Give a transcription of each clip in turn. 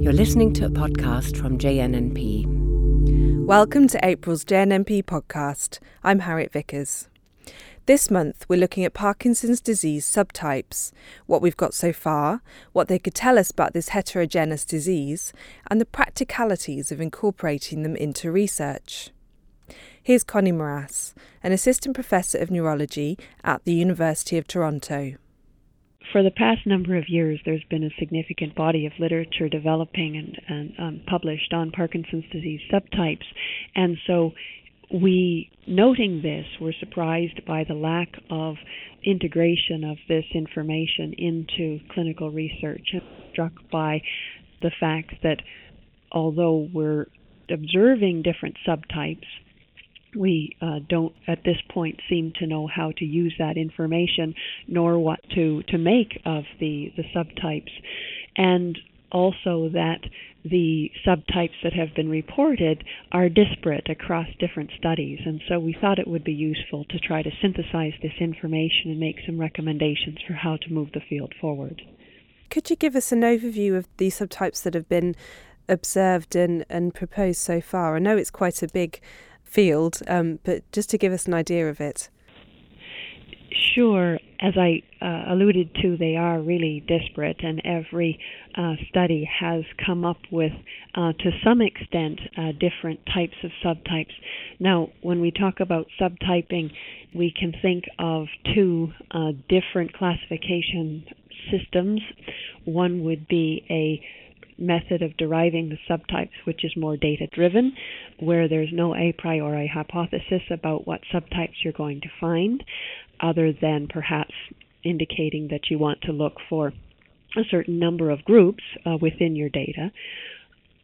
You're listening to a podcast from JNNP. Welcome to April's JNNP podcast. I'm Harriet Vickers. This month, we're looking at Parkinson's disease subtypes, what we've got so far, what they could tell us about this heterogeneous disease, and the practicalities of incorporating them into research. Here's Connie Marras, an assistant professor of neurology at the University of Toronto for the past number of years, there's been a significant body of literature developing and, and um, published on Parkinson's disease subtypes. And so, we, noting this, were surprised by the lack of integration of this information into clinical research and struck by the fact that although we're observing different subtypes, we uh, don't at this point seem to know how to use that information nor what to to make of the the subtypes. And also that the subtypes that have been reported are disparate across different studies. And so we thought it would be useful to try to synthesize this information and make some recommendations for how to move the field forward. Could you give us an overview of the subtypes that have been observed and, and proposed so far? I know it's quite a big field, um, but just to give us an idea of it. Sure. As I uh, alluded to, they are really disparate, and every uh, study has come up with, uh, to some extent, uh, different types of subtypes. Now, when we talk about subtyping, we can think of two uh, different classification systems. One would be a method of deriving the subtypes, which is more data driven, where there's no a priori hypothesis about what subtypes you're going to find, other than perhaps indicating that you want to look for a certain number of groups uh, within your data.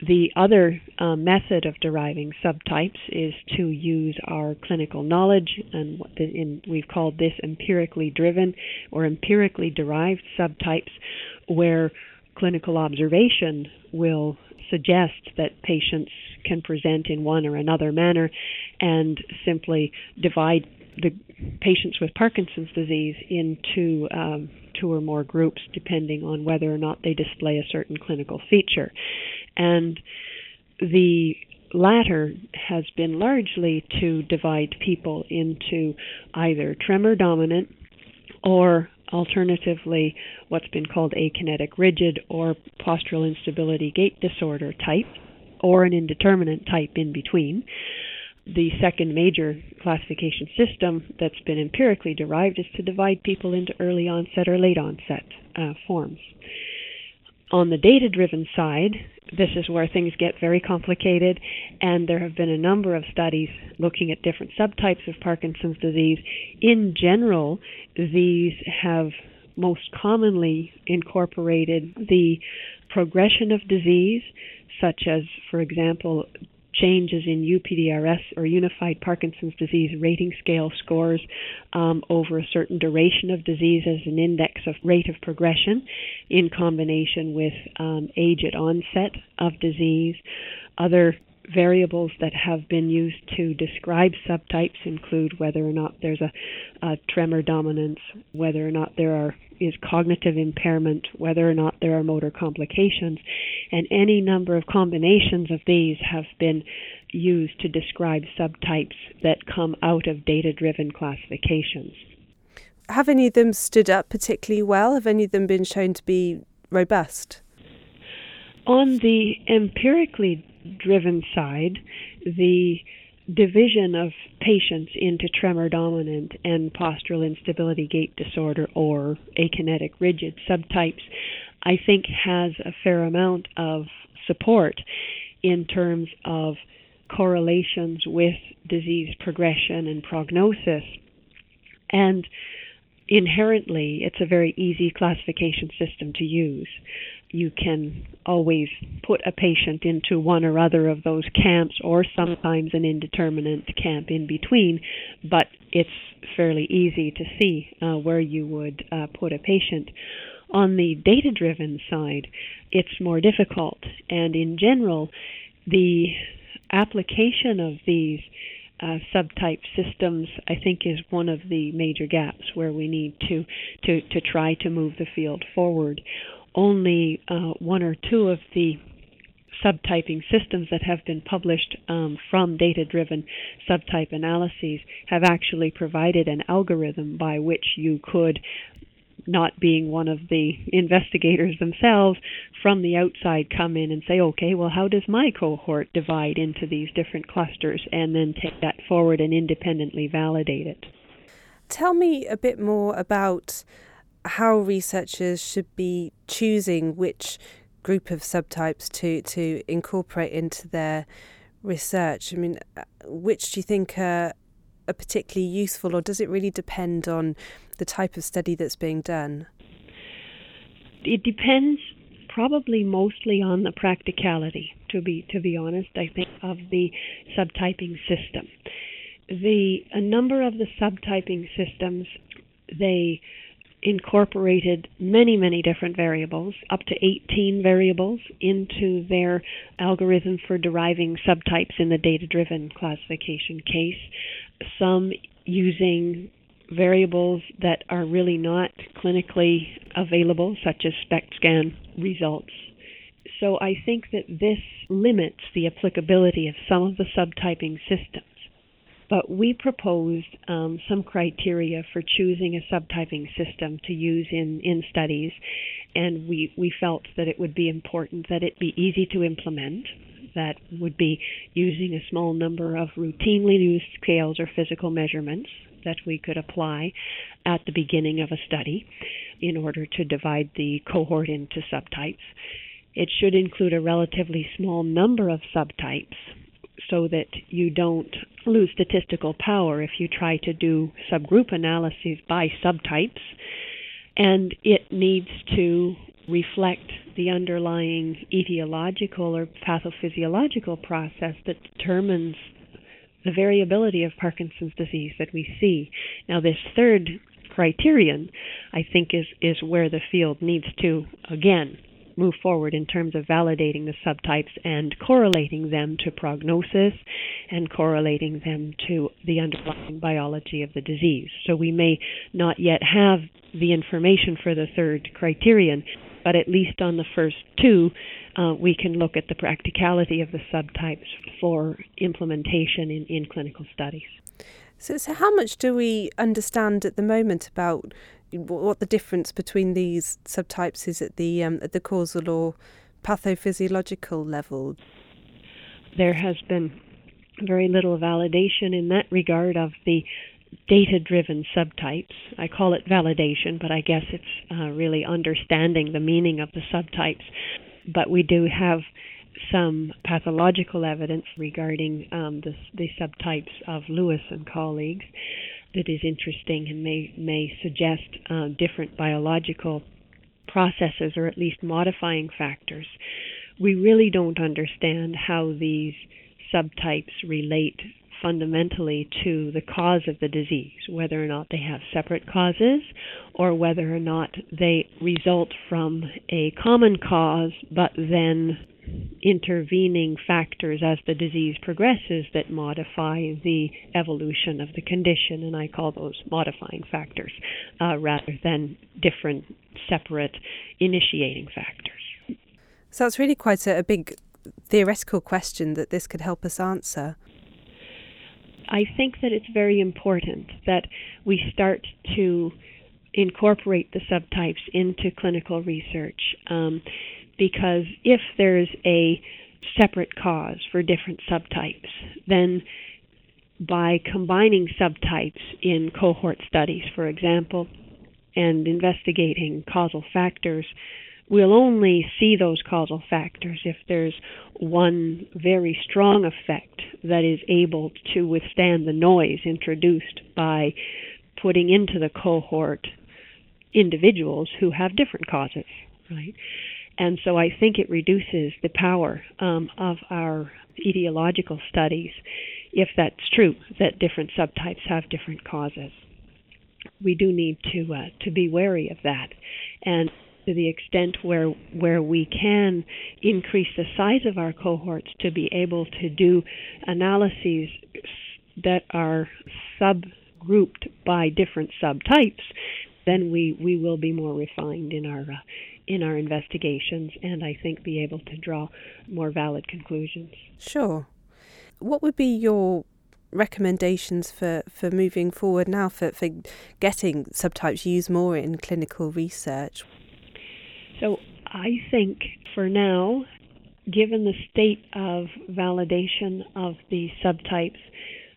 The other uh, method of deriving subtypes is to use our clinical knowledge, and in, we've called this empirically driven or empirically derived subtypes, where clinical observation will suggest that patients can present in one or another manner and simply divide the patients with Parkinson's disease into um, two or more groups depending on whether or not they display a certain clinical feature. And the latter has been largely to divide people into either tremor dominant or alternatively what's been called akinetic rigid or postural instability gait disorder type, or an indeterminate type in between. The second major classification system that's been empirically derived is to divide people into early onset or late onset uh, forms. On the data driven side, this is where things get very complicated, and there have been a number of studies looking at different subtypes of Parkinson's disease. In general, these have most commonly incorporated the progression of disease, such as, for example, changes in UPDRS or Unified Parkinson's Disease Rating Scale scores um, over a certain duration of disease as an index of rate of progression in combination with um, age at onset of disease. Other variables that have been used to describe subtypes include whether or not there's a, a, tremor dominance, whether or not there are is cognitive impairment, whether or not there are motor complications, and any number of combinations of these have been used to describe subtypes that come out of data-driven classifications. Have any of them stood up particularly well? Have any of them been shown to be robust? On the empirically driven side, the division of patients into tremor dominant and postural instability gait disorder or akinetic rigid subtypes, I think has a fair amount of support in terms of correlations with disease progression and prognosis. And inherently, it's a very easy classification system to use you can always put a patient into one or other of those camps or sometimes an indeterminate camp in between, but it's fairly easy to see uh, where you would uh, put a patient. On the data driven side, it's more difficult, and in general, the application of these uh, subtype systems, I think, is one of the major gaps where we need to, to, to try to move the field forward only uh, one or two of the subtyping systems that have been published um, from data driven subtype analyses have actually provided an algorithm by which you could not being one of the investigators themselves from the outside come in and say, okay, well, how does my cohort divide into these different clusters, and then take that forward and independently validate it. Tell me a bit more about how researchers should be choosing which group of subtypes to, to incorporate into their research. I mean, uh, which do you think are, are particularly useful, or does it really depend on the type of study that's being done? It depends probably mostly on the practicality to be to be honest i think of the subtyping system the a number of the subtyping systems they incorporated many, many different variables, up to 18 variables, into their algorithm for deriving subtypes in the data driven classification case. Some using variables that are really not clinically available, such as SPECT scan results. So I think that this limits the applicability of some of the subtyping systems. But we proposed um, some criteria for choosing a subtyping system to use in, in studies, and we, we felt that it would be important that it be easy to implement, that would be using a small number of routinely used scales or physical measurements that we could apply at the beginning of a study in order to divide the cohort into subtypes. It should include a relatively small number of subtypes so that you don't lose statistical power if you try to do subgroup analyses by subtypes. And it needs to reflect the underlying etiological or pathophysiological process that determines the variability of Parkinson's disease that we see. Now, this third criterion, I think, is, is where the field needs to, again, move forward in terms of validating the subtypes and correlating them to prognosis and correlating them to the underlying biology of the disease. So we may not yet have the information for the third criterion, but at least on the first two, uh, we can look at the practicality of the subtypes for implementation in, in clinical studies. So, so, how much do we understand at the moment about what the difference between these subtypes is at the um, at the causal or pathophysiological level? There has been very little validation in that regard of the data driven subtypes. I call it validation, but I guess it's uh, really understanding the meaning of the subtypes. But we do have some pathological evidence regarding um, the, the subtypes of Lewis and colleagues that is interesting and may may suggest uh, different biological processes or at least modifying factors. We really don't understand how these subtypes relate fundamentally to the cause of the disease, whether or not they have separate causes or whether or not they result from a common cause but then intervening factors as the disease progresses that modify the evolution of the condition, and I call those modifying factors uh, rather than different separate initiating factors. So it's really quite a, a big theoretical question that this could help us answer. I think that it's very important that we start to incorporate the subtypes into clinical research. Um, because if there's a separate cause for different subtypes, then by combining subtypes in cohort studies, for example, and investigating causal factors, we'll only see those causal factors if there's one very strong effect that is able to withstand the noise introduced by putting into the cohort individuals who have different causes, right? And so I think it reduces the power um, of our etiological studies if that's true, that different subtypes have different causes. We do need to uh, to be wary of that, and to the extent where where we can increase the size of our cohorts to be able to do analyses that are subgrouped by different subtypes, then we, we will be more refined in our uh, in our investigations, and I think be able to draw more valid conclusions. Sure. What would be your recommendations for, for moving forward now for, for getting subtypes used more in clinical research? So I think for now, given the state of validation of the subtypes,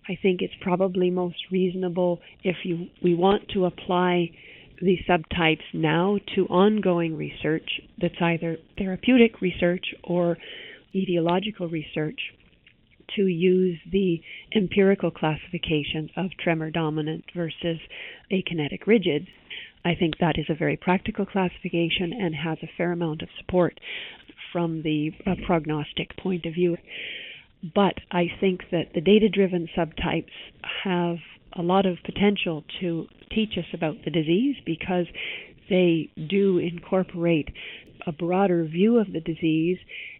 I think it's probably most reasonable if you we want to apply the subtypes now to ongoing research that's either therapeutic research or etiological research to use the empirical classification of tremor dominant versus akinetic rigid. I think that is a very practical classification and has a fair amount of support from the uh, prognostic point of view. But I think that the data driven subtypes have a lot of potential to teach us about the disease because they do incorporate a broader view of the disease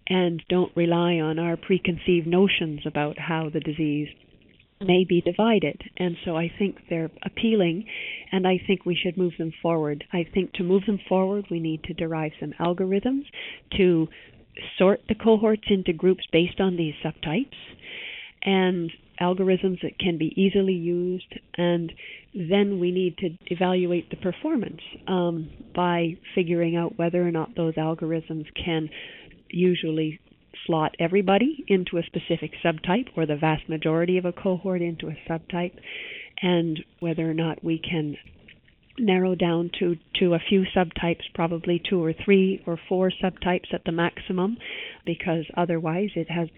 and don't rely on our preconceived notions about how the disease may be divided. And so I think they're appealing, and I think we should move them forward. I think to move them forward, we need to derive some algorithms to sort the cohorts into groups based on these subtypes. And algorithms that can be easily used, and then we need to evaluate the performance um, by figuring out whether or not those algorithms can usually slot everybody into a specific subtype or the vast majority of a cohort into a subtype, and whether or not we can narrow down to, to a few subtypes, probably two or three or four subtypes at the maximum, because otherwise it has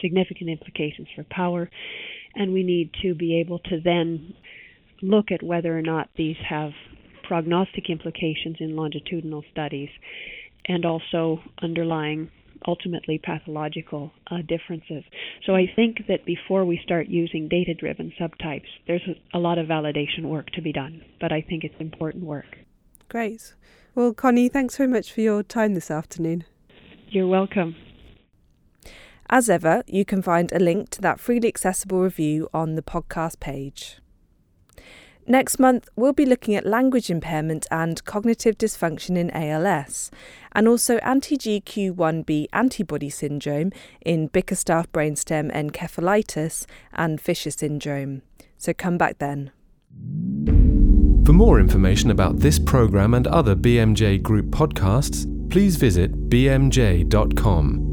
significant implications for power, and we need to be able to then look at whether or not these have prognostic implications in longitudinal studies and also underlying ultimately pathological uh, differences. So I think that before we start using data driven subtypes, there's a, a lot of validation work to be done, but I think it's important work. Great. Well, Connie, thanks very much for your time this afternoon. You're welcome. As ever, you can find a link to that freely accessible review on the podcast page. Next month, we'll be looking at language impairment and cognitive dysfunction in ALS, and also anti GQ1B antibody syndrome in Bickerstaff brainstem encephalitis and Fisher syndrome. So come back then. For more information about this programme and other BMJ Group podcasts, please visit bmj.com.